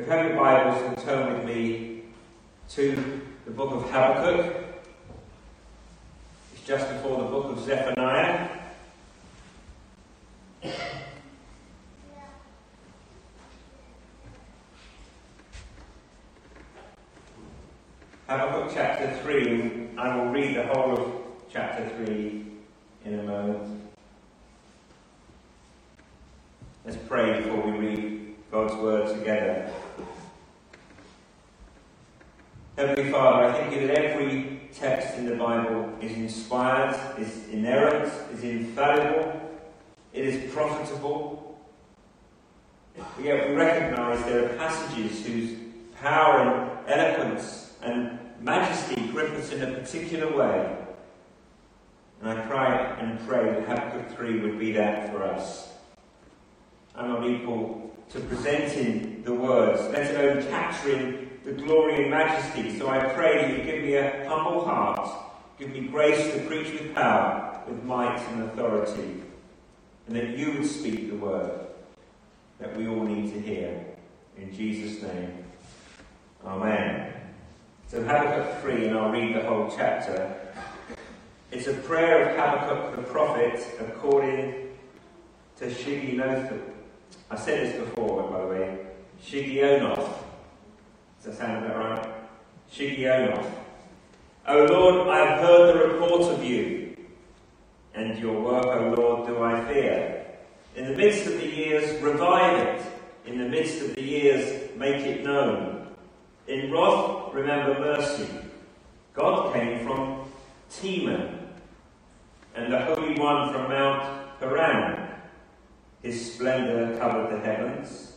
If you have your Bibles, and turn with me to the book of Habakkuk. It's just before the book of Zephaniah. Habakkuk chapter 3, I will read the whole of chapter 3 in a moment. Let's pray before we read God's word together. Heavenly Father, I thank you that every text in the Bible is inspired, is inerrant, is infallible, it is profitable. Yet we recognize there are passages whose power and eloquence and majesty grip us in a particular way. And I pray and pray that Habakkuk 3 would be that for us. I'm not equal to presenting the words, let alone capturing the glory and majesty. So I pray you give me a humble heart, give me grace to preach with power, with might and authority, and that you would speak the word that we all need to hear. In Jesus' name, Amen. So Habakkuk 3, and I'll read the whole chapter. It's a prayer of Habakkuk the prophet according to Shigionoth. I said this before, by the way. Shigionoth. Does that sound right? Shigionoth. O Lord, I have heard the report of you, and your work, O Lord, do I fear. In the midst of the years, revive it. In the midst of the years, make it known. In wrath, remember mercy. God came from Teman, and the Holy One from Mount Paran. His splendour covered the heavens,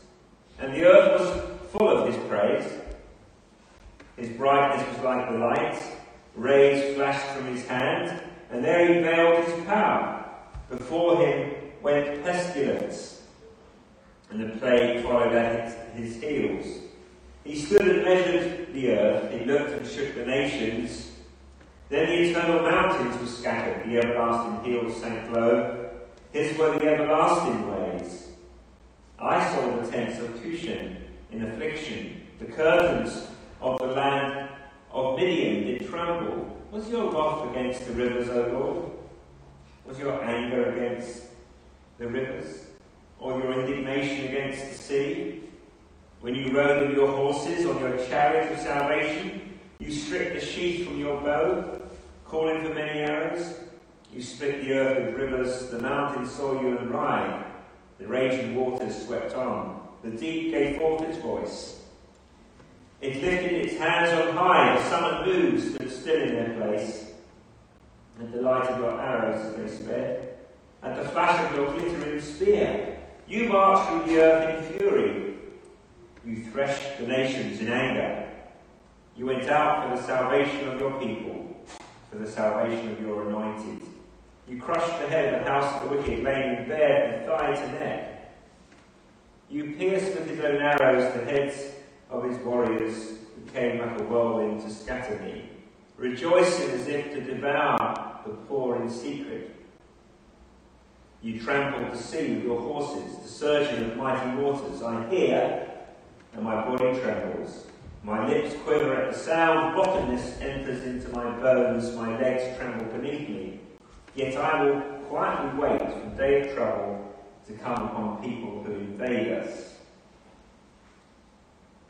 and the earth was full of his praise. His brightness was like the light, rays flashed from his hand, and there he veiled his power. Before him went pestilence, and the plague followed at his heels. He stood and measured the earth, he looked and shook the nations. Then the eternal mountains were scattered, the everlasting hills sank low. His were the everlasting ways. I saw the tents of Cushan in affliction, the curtains of the land of Midian did tremble. Was your wrath against the rivers, O Lord? Was your anger against the rivers? Or your indignation against the sea? When you rode on your horses, on your chariot of salvation, you stripped the sheath from your bow, calling for many arrows. You split the earth with rivers, the mountains saw you and ride. The raging waters swept on. The deep gave forth its voice. It lifted its hands on high, the sun moon stood still in their place. At the light of your arrows they sped, at the flash of your glittering spear, you marched through the earth in fury. You threshed the nations in anger. You went out for the salvation of your people, for the salvation of your anointed. You crushed the head of the house of the wicked, laying bare from thigh to neck. You pierced with his own arrows the heads of his warriors, who came like a whirlwind to scatter me, rejoicing as if to devour the poor in secret. You trampled the sea with your horses, the surging of mighty waters. I hear, and my body trembles. My lips quiver at the sound, rottenness enters into my bones, my legs tremble beneath me. Yet I will quietly wait for the day of trouble to come upon people who invade us.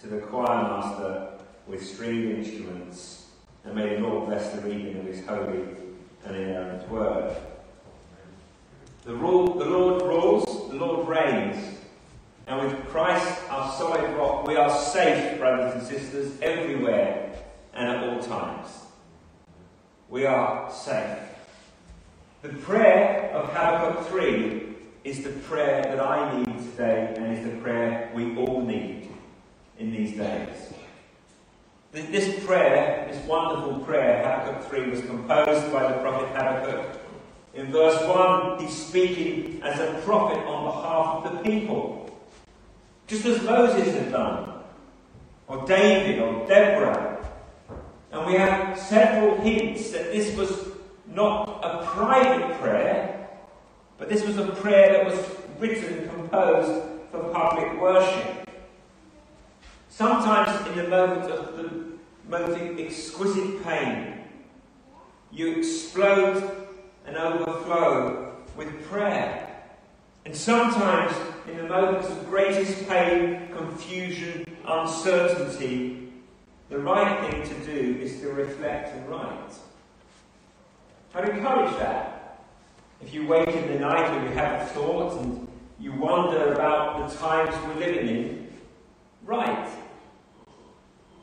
To the choir master with stringed instruments. And may the Lord bless the reading of his holy and inerrant word. The, rule, the Lord rules, the Lord reigns. And with Christ, our solid rock, we are safe, brothers and sisters, everywhere and at all times. We are safe. The prayer of Habakkuk 3 is the prayer that I need today and is the prayer we all need in these days. This prayer, this wonderful prayer, Habakkuk 3, was composed by the prophet Habakkuk. In verse 1, he's speaking as a prophet on behalf of the people. Just as Moses had done, or David, or Deborah. And we have several hints that this was not a private prayer, but this was a prayer that was written, composed for public worship. Sometimes in the moment of the most exquisite pain, you explode and overflow with prayer. And sometimes in the moments of greatest pain, confusion, uncertainty, the right thing to do is to reflect and write. I'd encourage that. If you wake in the night and you have a thought and you wonder about the times we're living in, write.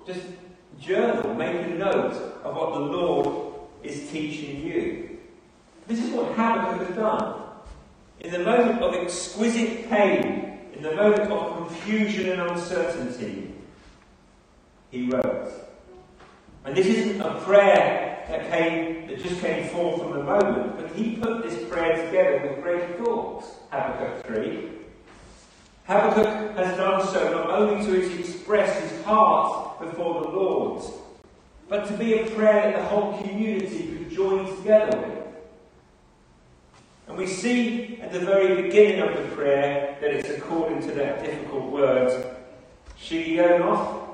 Just journal, make a note of what the Lord is teaching you. This is what Habakkuk has done. In the moment of exquisite pain, in the moment of confusion and uncertainty, he wrote. And this isn't a prayer that came that just came forth from the moment, but he put this prayer together with great thought. Habakkuk 3. Habakkuk has done so not only to express his heart before the Lord, but to be a prayer that the whole community could join together with. And we see at the very beginning of the prayer that it's according to that difficult word, Shigionoth.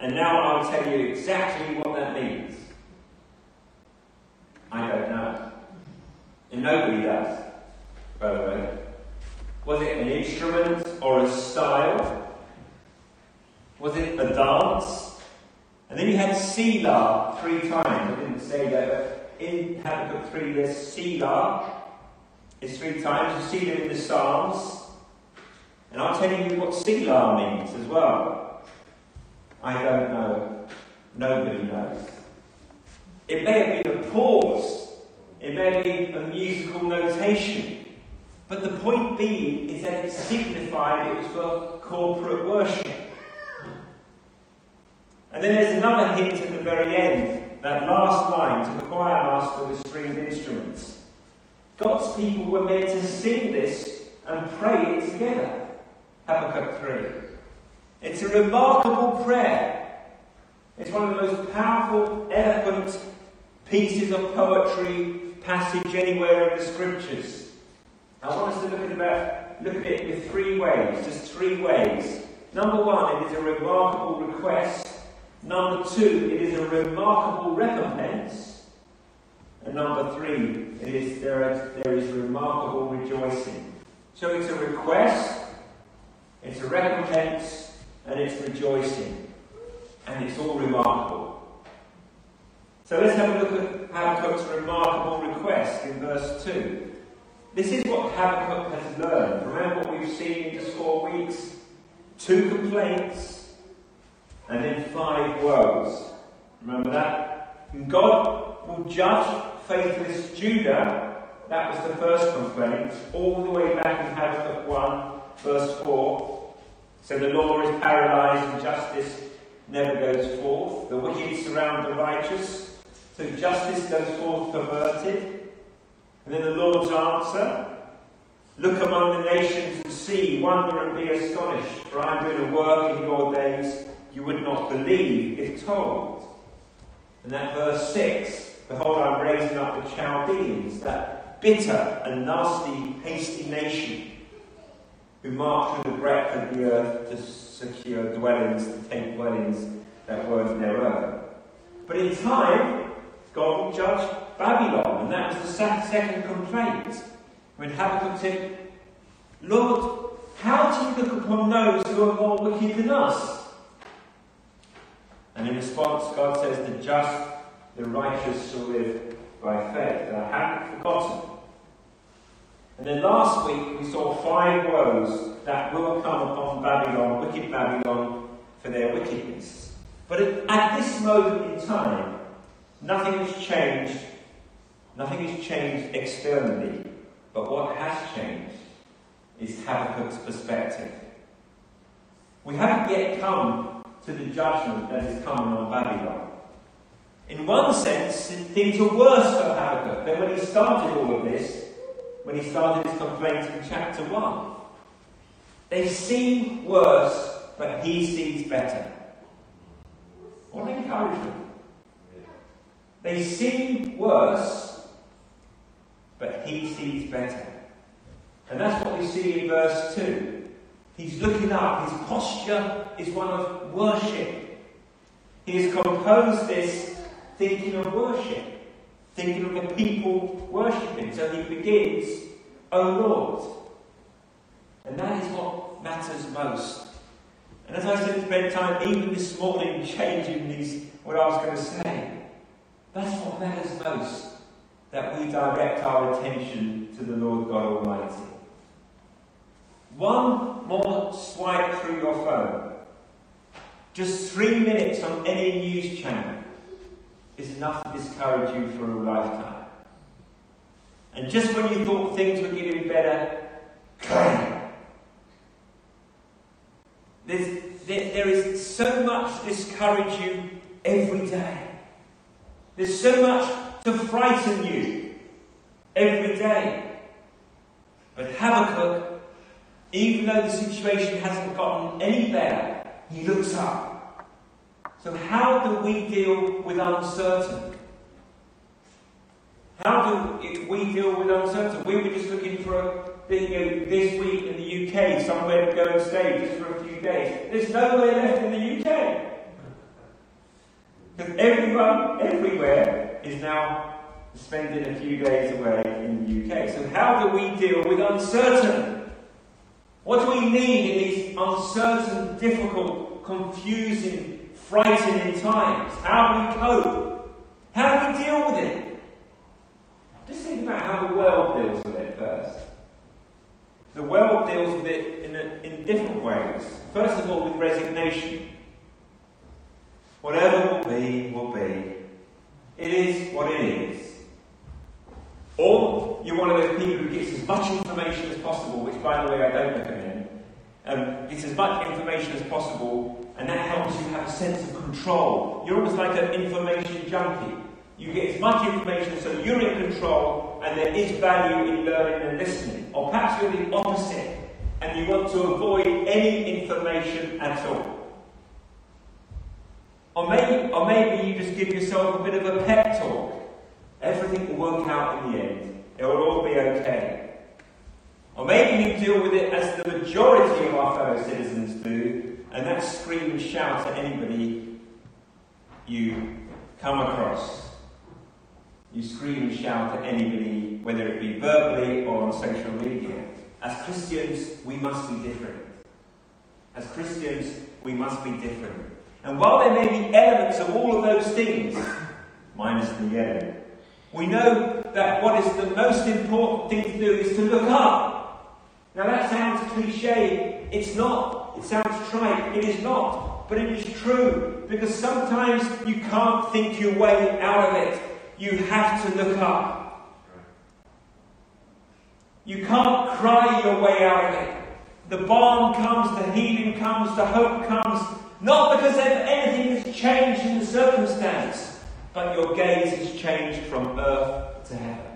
And now I'll tell you exactly what that means. I don't know. And nobody does, by the way. Was it an instrument or a style? Was it a dance? And then you had Selah three times. I didn't say that, but in Habakkuk 3 there's Selah. It's three times. You see them in the Psalms. And I'll tell you what Selah means as well. I don't know. Nobody knows. It may have been a pause. It may have been a musical notation. But the point being is that it signified it was for corporate worship. And then there's another hint at the very end, that last line to the choir master with stringed instruments. God's people were meant to sing this and pray it together. Habakkuk 3. It's a remarkable prayer. It's one of the most powerful, eloquent pieces of poetry passage anywhere in the scriptures. I want us to look at, about, look at it in three ways, just three ways. Number one, it is a remarkable request. Number two, it is a remarkable recompense. And number three, it is there is, there is remarkable rejoicing. So it's a request, it's a recompense, and it's rejoicing. And it's all remarkable. So let's have a look at Habakkuk's remarkable request in verse 2. This is what Habakkuk has learned. Remember what we've seen in just four weeks? Two complaints and then five woes. Remember that? And God will judge faithless Judah. That was the first complaint, all the way back in Habakkuk 1, verse 4. So the law is paralyzed and justice never goes forth. The wicked surround the righteous. So justice goes forth perverted. And then the Lord's answer Look among the nations and see, wonder and be astonished, for I am doing a work in your days you would not believe if told. And that verse 6 Behold, I'm raising up the Chaldeans, that bitter and nasty, hasty nation, who march through the breadth of the earth to secure dwellings, to take dwellings that weren't their own. But in time, God will judge Babylon, and that was the second complaint. When Habakkuk said, Lord, how do you look upon those who are more wicked than us? And in response, God says, The just, the righteous shall live by faith. And I haven't forgotten. And then last week we saw five woes that will come upon Babylon, wicked Babylon, for their wickedness. But at this moment in time, nothing has changed. Nothing has changed externally. But what has changed is Habakkuk's perspective. We haven't yet come to the judgment that is coming on Babylon. In one sense, things are worse for Habakkuk than when he started all of this, when he started his complaints in chapter 1. They seem worse, but he sees better. What encouragement. They seem worse, but he sees better. And that's what we see in verse 2. He's looking up, his posture is one of worship. He has composed this thinking of worship, thinking of the people worshipping. So he begins, O Lord. And that is what matters most. And as I said to bedtime, even this morning, changing these, what I was going to say, that's what matters most. That we direct our attention to the Lord God Almighty. One more swipe through your phone, just three minutes on any news channel, is enough to discourage you for a lifetime. And just when you thought things were getting better, There's, there, there is so much to discourage you every day. There's so much to frighten you every day. But Habakkuk, even though the situation hasn't gotten any better, he looks up. So, how do we deal with uncertainty? How do we deal with uncertainty? We were just looking for a know, this week in the UK, somewhere to go and stay just for a few days. There's nowhere left in the UK. Because everyone, everywhere, is now spending a few days away in the UK. So, how do we deal with uncertainty? What do we need in these uncertain, difficult, confusing, frightening times? How do we cope? How do we deal with it? Just think about how the world deals with it first. The world deals with it in, a, in different ways. First of all, with resignation. Whatever will be, will be. It is what it is. Or you're one of those people who gets as much information as possible, which, by the way, I don't recommend. Um, as much information as possible, and that helps you have a sense of control. You're almost like an information junkie. You get as much information so you're in control, and there is value in learning and listening. Or perhaps you're the opposite, and you want to avoid any information at all. Or maybe, or maybe you just give yourself a bit of a pep talk. Everything will work out in the end. It will all be okay. Or maybe you deal with it as the majority of our fellow citizens do, and that's scream and shout at anybody you come across. You scream and shout at anybody, whether it be verbally or on social media. As Christians, we must be different. As Christians, we must be different. And while there may be elements of all of those things, minus the yellow, we know that what is the most important thing to do is to look up. Now that sounds cliche. It's not. It sounds trite. It is not. But it is true. Because sometimes you can't think your way out of it. You have to look up. You can't cry your way out of it. The balm comes, the healing comes, the hope comes, not because anything has changed in the circumstance, but your gaze has changed from earth to heaven.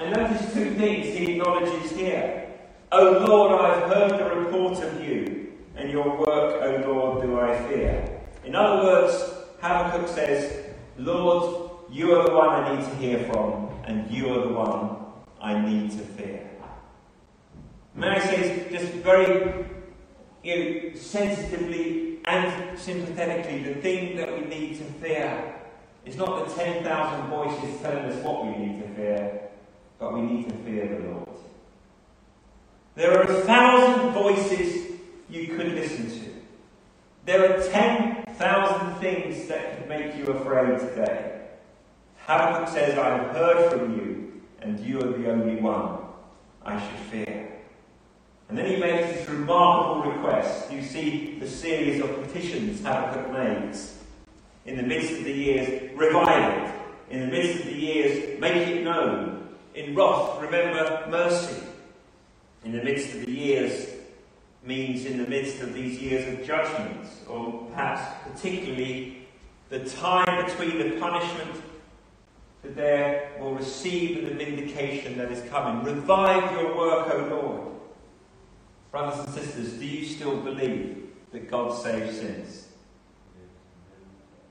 And notice two things he acknowledges here. O Lord, I have heard the report of you, and your work, O Lord, do I fear. In other words, Habakkuk says, Lord, you are the one I need to hear from, and you are the one I need to fear. May I say, just very you know, sensitively and sympathetically, the thing that we need to fear is not the 10,000 voices telling us what we need to fear, but we need to fear the Lord. There are a thousand voices you could listen to. There are 10,000 things that could make you afraid today. Habakkuk says, I have heard from you, and you are the only one I should fear. And then he makes this remarkable request. You see the series of petitions Habakkuk makes. In the midst of the years, revive it. In the midst of the years, make it known. In wrath, remember mercy. In the midst of the years means in the midst of these years of judgment, or perhaps particularly the time between the punishment that they will receive and the vindication that is coming. Revive your work, O Lord. Brothers and sisters, do you still believe that God saves sinners?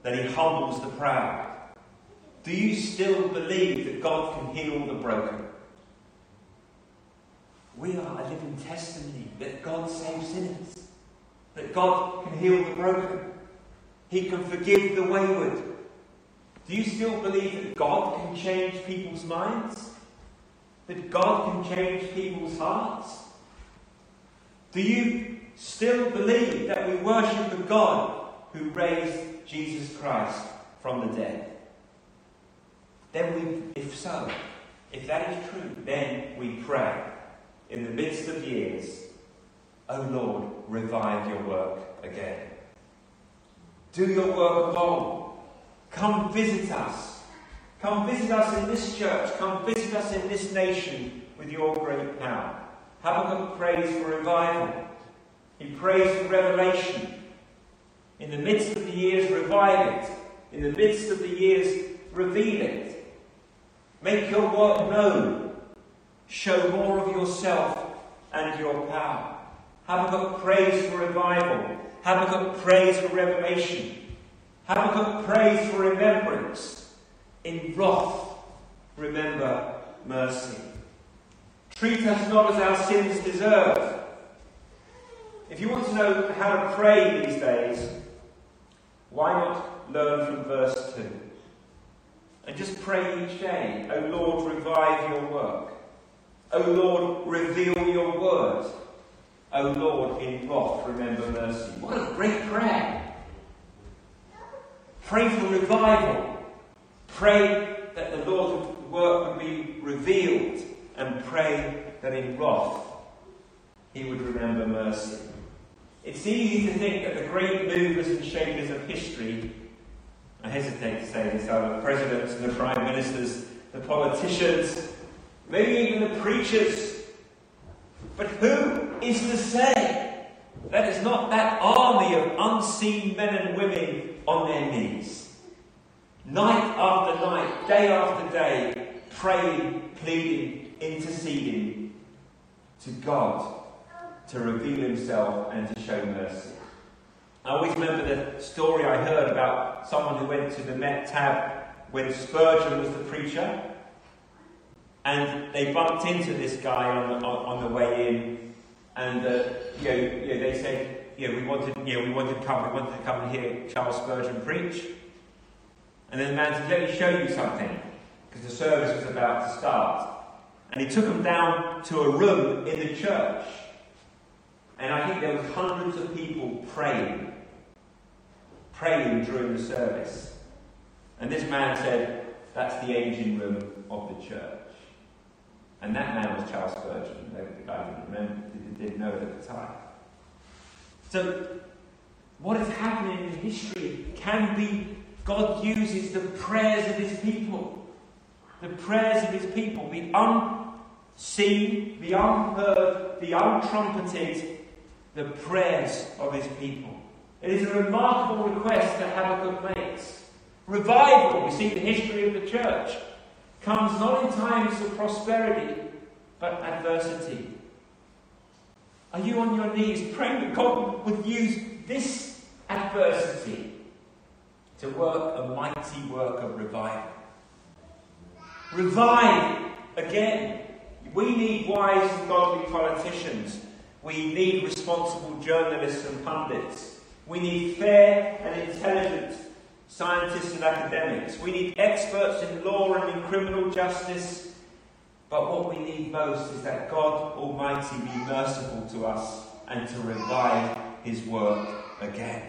That He humbles the proud? Do you still believe that God can heal the broken? We are a living testimony that God saves sinners, that God can heal the broken, He can forgive the wayward. Do you still believe that God can change people's minds? That God can change people's hearts? Do you still believe that we worship the God who raised Jesus Christ from the dead? Then we, if so, if that is true, then we pray in the midst of years, O Lord, revive your work again. Do your work old. Come visit us. Come visit us in this church. Come visit us in this nation with your great power. Habakkuk prays for revival. He prays for revelation. In the midst of the years, revive it. In the midst of the years, reveal it. Make your work known. Show more of yourself and your power. Habakkuk prays for revival. Habakkuk prays for revelation. Habakkuk prays for remembrance. In wrath, remember mercy. Treat us not as our sins deserve. If you want to know how to pray these days, why not learn from verse 2? And just pray each day, O Lord, revive your work. O Lord, reveal your word. O Lord, in wrath, remember mercy. What a great prayer! Pray for revival. Pray that the Lord's work would be revealed. And pray that in wrath, he would remember mercy. It's easy to think that the great movers and shakers of history I hesitate to say this, are the presidents and the prime ministers, the politicians, maybe even the preachers. But who is to say that it's not that army of unseen men and women on their knees? Night after night, day after day, praying, pleading, interceding to God to reveal Himself and to show mercy. I always remember the story I heard about someone who went to the Met Tab when Spurgeon was the preacher, and they bumped into this guy on the, on, the way in, and uh, you, know, you know, they said, you know, we wanted, you know, we wanted to come, we wanted to come and hear Charles Spurgeon preach, and then the man said, "Let me show you something," because the service was about to start, and he took them down to a room in the church. And I think there were hundreds of people praying, praying during the service. And this man said, that's the aging room of the church. And that man was Charles Spurgeon. The guy didn't remember, didn't know it at the time. So, what is happening in history can be God uses the prayers of his people. The prayers of his people, the unseen, the unheard, the untrumpeted, the prayers of his people. It is a remarkable request that Habakkuk makes. Revival, we see the history of the church, comes not in times of prosperity, but adversity. Are you on your knees praying that God would use this adversity to work a mighty work of revival? Revive again. We need wise and godly politicians we need responsible journalists and pundits. We need fair and intelligent scientists and academics. We need experts in law and in criminal justice. But what we need most is that God Almighty be merciful to us and to revive His work again.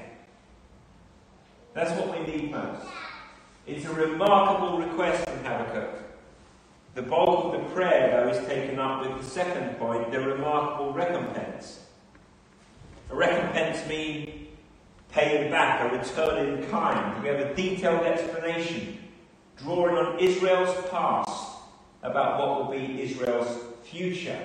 That's what we need most. It's a remarkable request from Habakkuk. The bulk of the prayer, though, is taken up with the second point, the remarkable recompense. A recompense means back, a return in kind. We have a detailed explanation drawing on Israel's past about what will be Israel's future.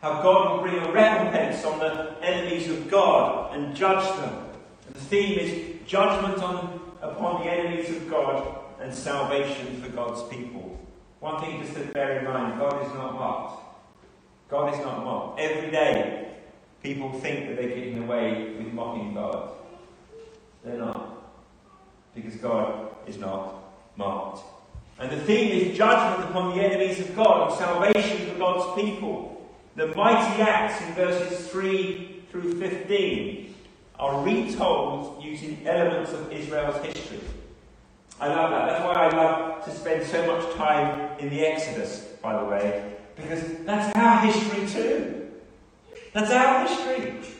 How God will bring a recompense on the enemies of God and judge them. And the theme is judgment on upon the enemies of God and salvation for God's people. One thing just to bear in mind God is not mocked. God is not mocked. Every day, people think that they're getting away with mocking God. They're not. Because God is not mocked. And the theme is judgment upon the enemies of God and salvation for God's people. The mighty acts in verses 3 through 15 are retold using elements of Israel's history. I love that. That's why I love to spend so much time in the Exodus, by the way, because that's our history too. That's our history.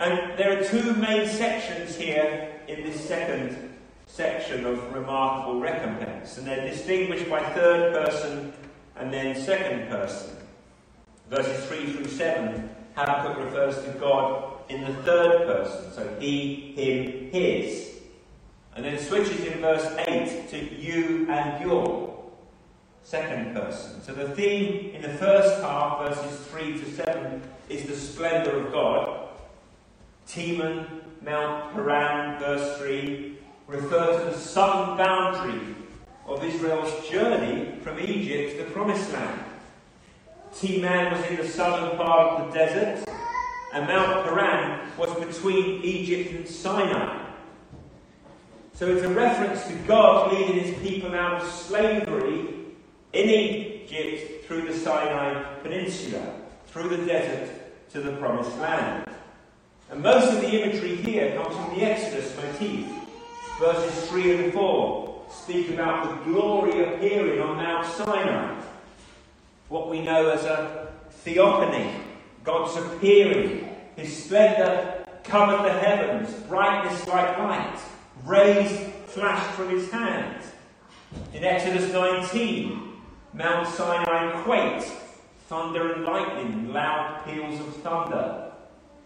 And there are two main sections here in this second section of remarkable recompense, and they're distinguished by third person and then second person. Verses 3 through 7, Habakkuk refers to God in the third person, so he, him, his. And then switches in verse 8 to you and your, second person. So the theme in the first half, verses 3 to 7, is the splendour of God. Teman, Mount Paran, verse 3, refer to the southern boundary of Israel's journey from Egypt to the Promised Land. Teman was in the southern part of the desert, and Mount Paran was between Egypt and Sinai. So it's a reference to God leading his people out of slavery in Egypt through the Sinai Peninsula, through the desert to the Promised Land. And most of the imagery here comes from the Exodus motif. Verses 3 and 4 speak about the glory appearing on Mount Sinai. What we know as a theophany, God's appearing. His splendour covered the heavens, brightness like light. Rays flashed from his hand. In Exodus 19, Mount Sinai quaked, thunder and lightning, loud peals of thunder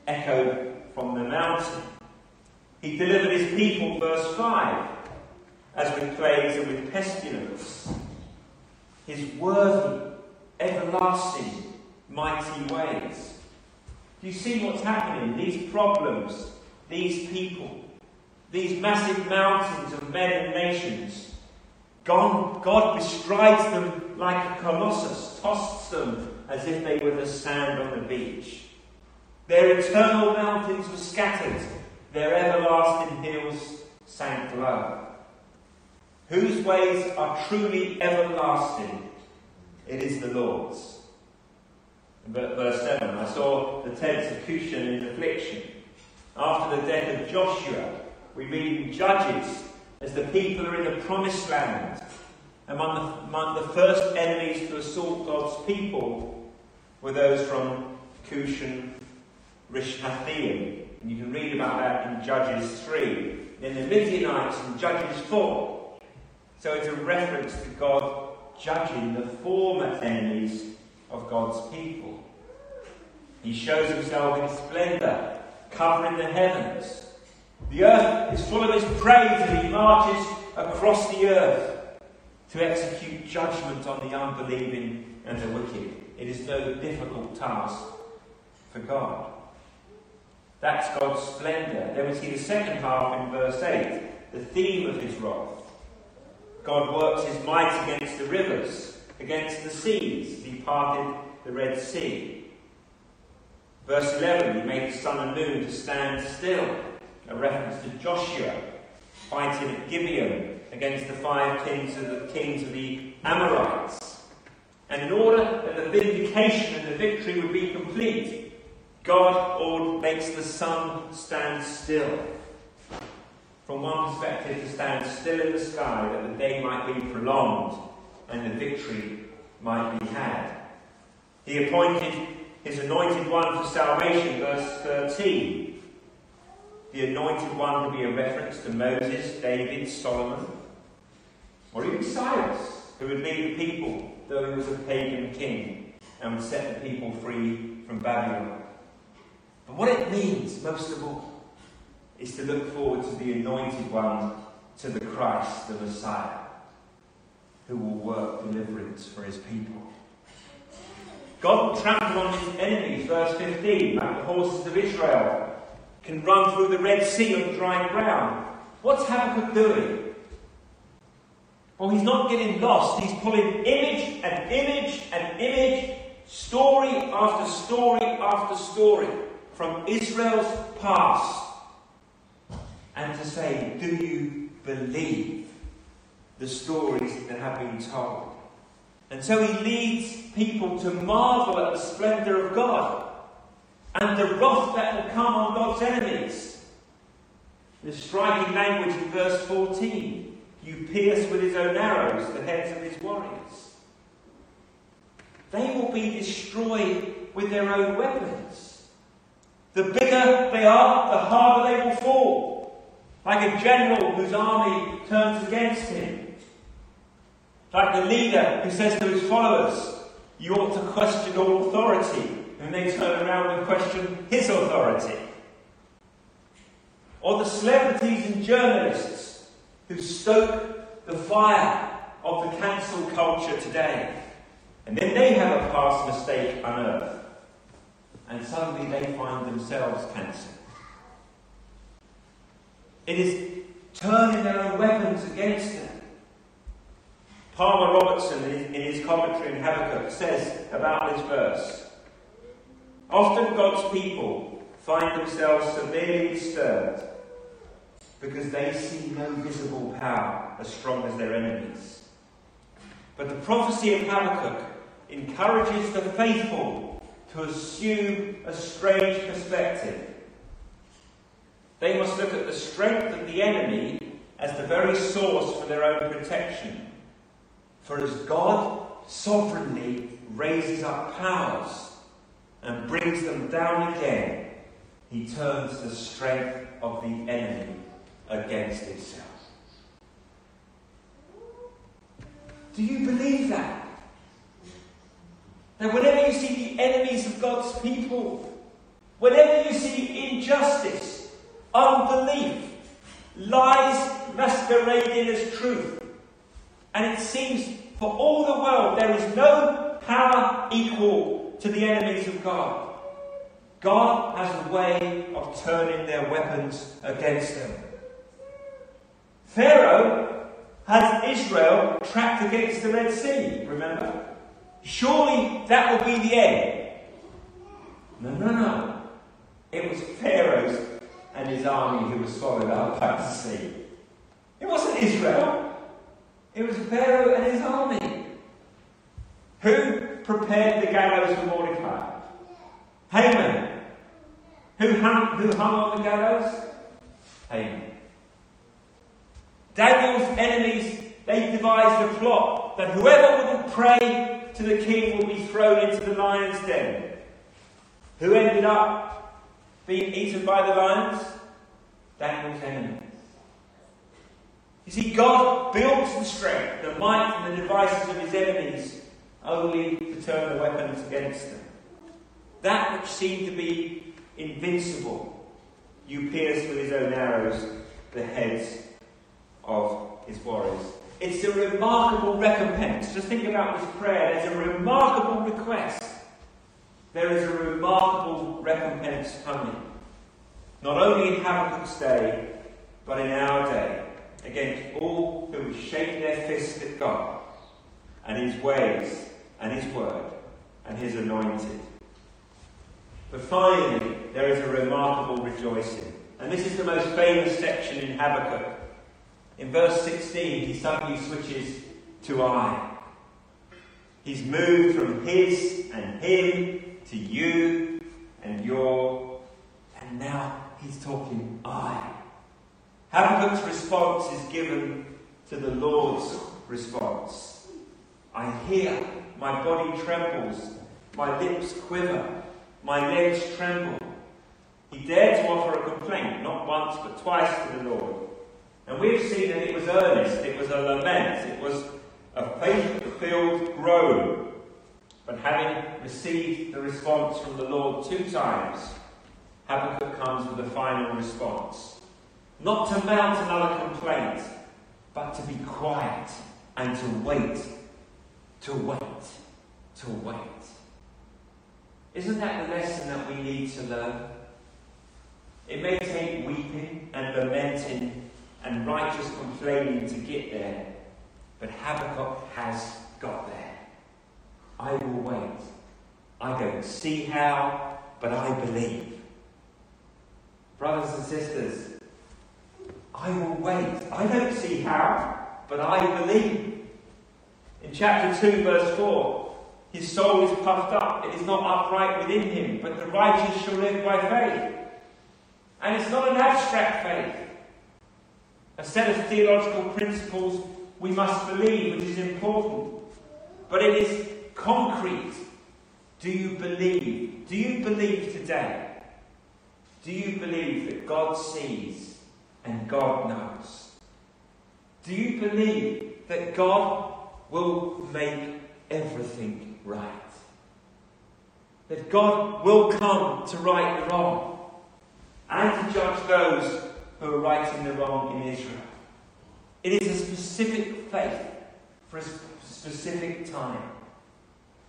echoed from the mountain. He delivered his people, verse 5, as with plagues and with pestilence. His worthy, everlasting, mighty ways. Do you see what's happening? These problems, these people, these massive mountains of men and nations. God, God bestrides them like a colossus, tosses them as if they were the sand on the beach. Their eternal mountains were scattered, their everlasting hills sank low. Whose ways are truly everlasting? It is the Lord's. Verse 7 I saw the tents of Cushan in affliction. After the death of Joshua, we read in Judges as the people are in the promised land. Among the, among the first enemies to assault God's people were those from Cushan Rishathaim. And you can read about that in Judges 3. Then the Midianites in Judges 4. So it's a reference to God judging the former enemies of God's people. He shows himself in splendour, covering the heavens the earth is full of his praise he marches across the earth to execute judgment on the unbelieving and the wicked. It is no difficult task for God. That's God's splendour. Then we see the second half in verse 8, the theme of his wrath. God works his might against the rivers, against the seas. He parted the Red Sea. Verse 11, he made the sun and moon to stand still a reference to Joshua fighting at Gibeon against the five kings of the kings of the Amorites. And in order that the vindication and the victory would be complete, God makes the sun stand still. From one perspective, to stand still in the sky that the day might be prolonged and the victory might be had. He appointed his anointed one for salvation, verse 13 the anointed one to be a reference to Moses, David, Solomon, or even Cyrus, who would lead the people, though he was a pagan king, and would set the people free from Babylon. But what it means, most of all, is to look forward to the anointed one, to the Christ, the Messiah, who will work deliverance for his people. God trampled on his enemies, verse 15, like the horses of Israel, can run through the Red Sea on dry ground. What's Habakkuk doing? Well, he's not getting lost. He's pulling image and image and image, story after story after story from Israel's past. And to say, do you believe the stories that have been told? And so he leads people to marvel at the splendour of God and the wrath that will come on God's enemies. The striking language in verse 14 you pierce with his own arrows the heads of his warriors. They will be destroyed with their own weapons. The bigger they are, the harder they will fall. Like a general whose army turns against him. Like the leader who says to his followers, You ought to question all authority. And they turn around and question his authority. Or the celebrities and journalists who stoke the fire of the cancel culture today. And then they have a past mistake unearthed. And suddenly they find themselves cancelled. It is turning their own weapons against them. Palmer Robertson, in his commentary in Habakkuk, says about this verse Often God's people find themselves severely disturbed because they see no visible power as strong as their enemies. But the prophecy of Habakkuk encourages the faithful to assume a strange perspective. They must look at the strength of the enemy as the very source for their own protection. For as God sovereignly raises up powers and brings them down again, he turns the strength of the enemy against itself. Do you believe that? That whenever you see the enemies of God's people, whenever you see injustice, unbelief, lies masquerading as truth, and it seems for all the world there is no power equal to the enemies of God. God has a way of turning their weapons against them. Pharaoh has Israel trapped against the Red Sea, remember? Surely that will be the end. No, no, no. It was Pharaoh's and his army who was swallowed up by the sea. It wasn't Israel. It was Pharaoh and his army. Who prepared the gallows for Mordecai? Haman. Who hung, who hung on the gallows? Haman. Daniel's enemies, they devised a plot that whoever wouldn't pray to the king will be thrown into the lion's den. Who ended up being eaten by the lions? Daniel's enemies. You see, God builds the strength, the might, and the devices of his enemies only to turn the weapons against them. That which seemed to be invincible, you pierce with his own arrows the heads of his warriors. It's a remarkable recompense. Just think about this prayer. There's a remarkable request. There is a remarkable recompense coming. Not only in Habakkuk's day, but in our day, against all who shake their fists at God and his ways and his word and his anointed. But finally, there is a remarkable rejoicing. And this is the most famous section in Habakkuk. In verse 16, he suddenly switches to I. He's moved from his and him to you and your, and now he's talking I. Habakkuk's response is given to the Lord's response. I hear my body trembles, my lips quiver, my legs tremble. He dared to offer a complaint, not once but twice to the Lord. And we've seen that it was earnest, it was a lament, it was a faith filled groan. But having received the response from the Lord two times, Habakkuk comes with a final response. Not to mount another complaint, but to be quiet and to wait to wait, to wait. Isn't that the lesson that we need to learn? It may take weeping and lamenting and righteous complaining to get there. But Habakkuk has got there. I will wait. I don't see how, but I believe. Brothers and sisters, I will wait. I don't see how, but I believe. In chapter 2, verse 4, his soul is puffed up. It is not upright within him, but the righteous shall live by faith. And it's not an abstract faith. A set of theological principles we must believe, which is important. But it is concrete. Do you believe? Do you believe today? Do you believe that God sees and God knows? Do you believe that God will make everything right? That God will come to right the wrong and to judge those who are righting the wrong in Israel. It is a specific faith for a specific time.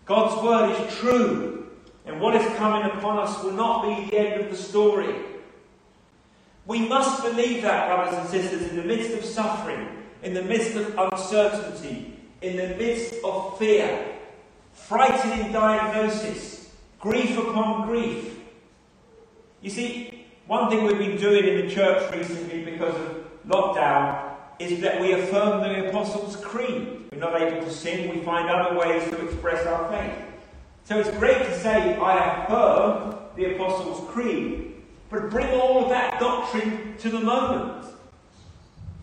God's word is true, and what is coming upon us will not be the end of the story. We must believe that, brothers and sisters, in the midst of suffering, in the midst of uncertainty, in the midst of fear, frightening diagnosis, grief upon grief. You see, one thing we've been doing in the church recently because of lockdown is that we affirm the Apostles' Creed. We're not able to sing, we find other ways to express our faith. So it's great to say, I affirm the Apostles' Creed, but bring all of that doctrine to the moment.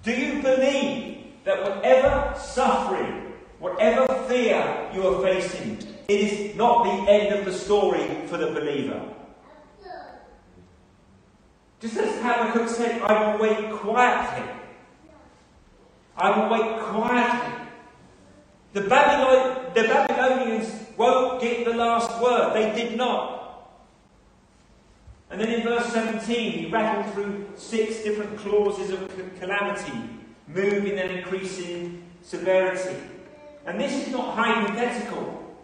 Do you believe that whatever suffering, whatever fear you are facing, it is not the end of the story for the believer? Just as Habakkuk said, I will wait quietly I will wait quietly. The, Babylon, the Babylonians won't get the last word. They did not. And then in verse 17, he rattled through six different clauses of calamity, moving and increasing severity. And this is not hypothetical,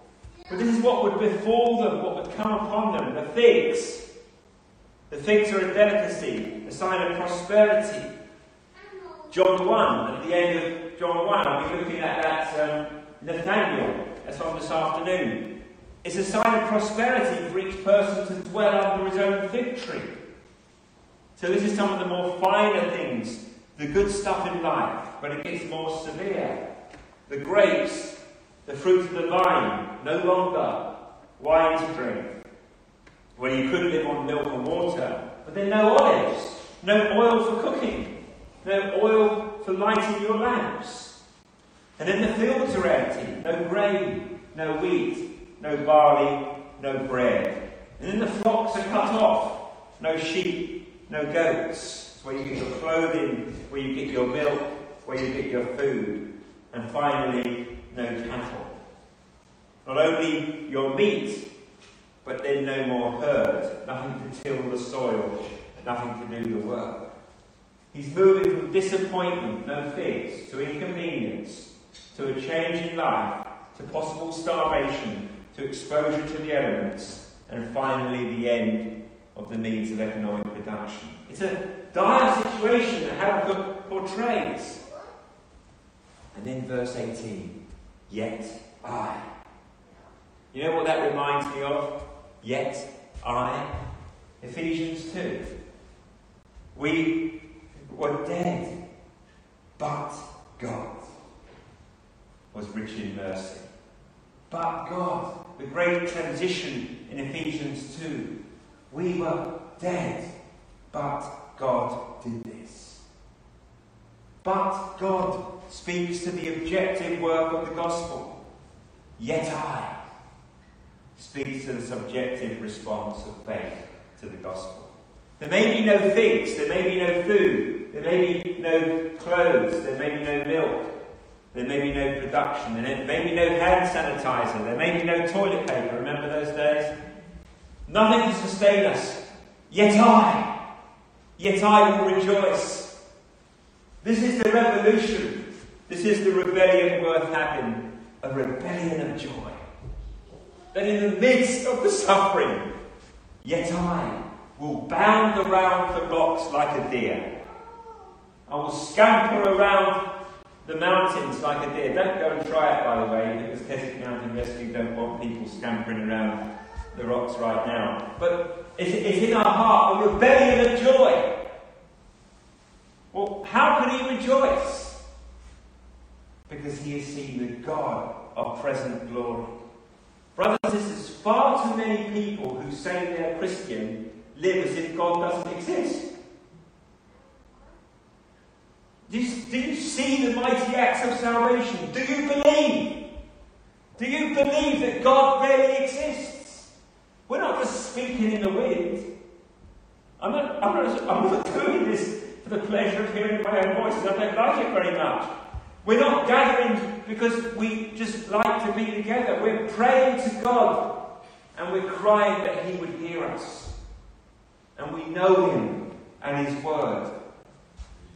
but this is what would befall them, what would come upon them. The figs. The figs are a delicacy, a sign of prosperity. John 1, at the end of John 1, I'll be looking at that um, Nathaniel. That's on this afternoon. It's a sign of prosperity for each person to dwell under his own fig tree. So this is some of the more finer things, the good stuff in life, but it gets more severe. The grapes, the fruit of the vine, no longer wine to drink. Where you could live on milk and water, but then no olives, no oil for cooking no oil for lighting your lamps. And then the fields are empty no grain, no wheat, no barley, no bread. And then the flocks are cut off no sheep, no goats. It's where you get your clothing, where you get your milk, where you get your food. And finally, no cattle. Not only your meat, but then no more herd, nothing to till the soil, nothing to do the work. He's moving from disappointment, no figs, to inconvenience, to a change in life, to possible starvation, to exposure to the elements, and finally the end of the needs of economic production. It's a dire situation that Habakkuk portrays. And then verse 18, yet I. You know what that reminds me of? Yet I. Ephesians 2. We were dead, but God was rich in mercy. But God, the great transition in Ephesians 2, we were dead, but God did this. But God speaks to the objective work of the gospel. Yet I speaks to the subjective response of faith to the gospel. There may be no figs, there may be no food, there may be no clothes, there may be no milk, there may be no production, there may be no hand sanitizer, there may be no toilet paper. Remember those days? Nothing to sustain us. Yet I, yet I will rejoice. This is the revolution. This is the rebellion worth having. A rebellion of joy. That in the midst of the suffering, yet I will bound around the rocks like a deer I will scamper around the mountains like a deer. Don't go and try it, by the way, because Keswick Mountain Rescue don't want people scampering around the rocks right now. But it's, it's in our heart, a rebellion of joy. Well, how can he rejoice? Because he has seen the God of present glory. Brothers and sisters, far too many people who say they're Christian live as if God doesn't exist. Do you, do you see the mighty acts of salvation? Do you believe? Do you believe that God really exists? We're not just speaking in the wind. I'm not, I'm not, I'm not doing this for the pleasure of hearing my own voices. I don't like it very much. We're not gathering because we just like to be together. We're praying to God and we're crying that He would hear us. And we know Him and His Word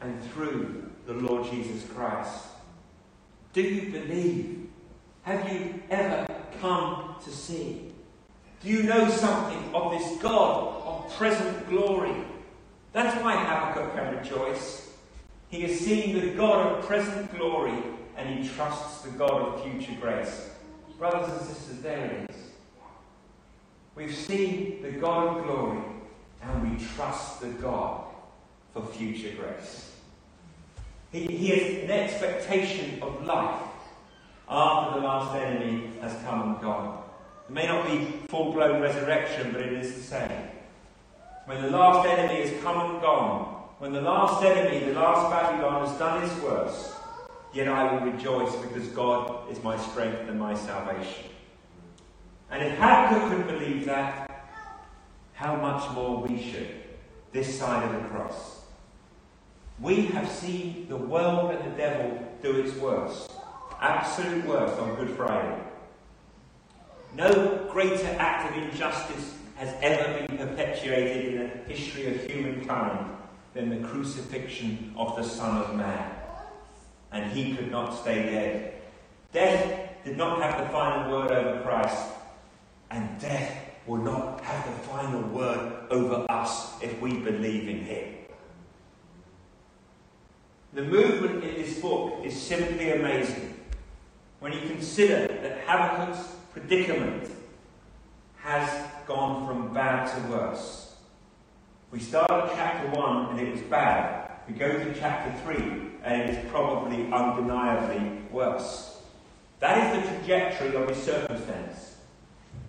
and through the Lord Jesus Christ. Do you believe? Have you ever come to see? Do you know something of this God of present glory? That's why Habakkuk can rejoice. He has seen the God of present glory and he trusts the God of future grace. Brothers and sisters, there it is. We've seen the God of glory and we trust the God for future grace. He, he has an expectation of life after the last enemy has come and gone. It may not be full blown resurrection, but it is the same. When the last enemy has come and gone, when the last enemy, the last Babylon, has done its worst, yet I will rejoice because God is my strength and my salvation. And if Habakkuk could believe that, how much more we should, this side of the cross. We have seen the world and the devil do its worst, absolute worst on Good Friday. No greater act of injustice has ever been perpetuated in the history of humankind than the crucifixion of the Son of Man. And he could not stay dead. Death did not have the final word over Christ, and death will not have the final word over us if we believe in him. The movement in this book is simply amazing when you consider that Habakkuk's predicament has gone from bad to worse. We start at chapter 1 and it was bad. We go to chapter 3 and it is probably undeniably worse. That is the trajectory of his circumstance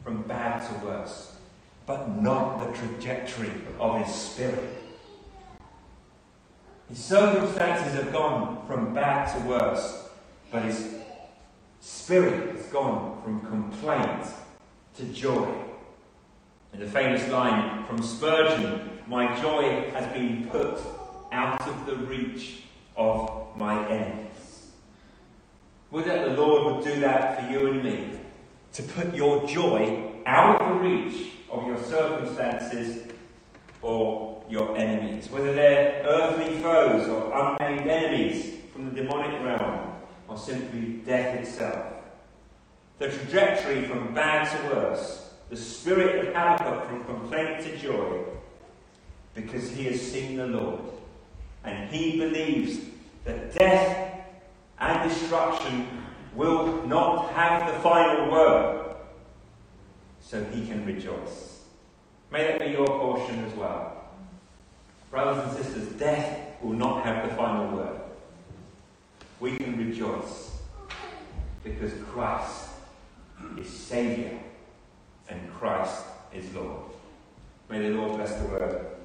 from bad to worse, but not the trajectory of his spirit. His circumstances have gone from bad to worse, but his spirit has gone from complaint to joy. In the famous line from Spurgeon, my joy has been put out of the reach of my enemies. Would that the Lord would do that for you and me, to put your joy out of the reach of your circumstances or your enemies, whether they're earthly foes or unnamed enemies from the demonic realm, or simply death itself. The trajectory from bad to worse, the spirit of Habakkuk from complaint to joy, because he has seen the Lord, and he believes that death and destruction will not have the final word, so he can rejoice. May that be your portion as well. Brothers and sisters, death will not have the final word. We can rejoice because Christ is Saviour and Christ is Lord. May the Lord bless the word.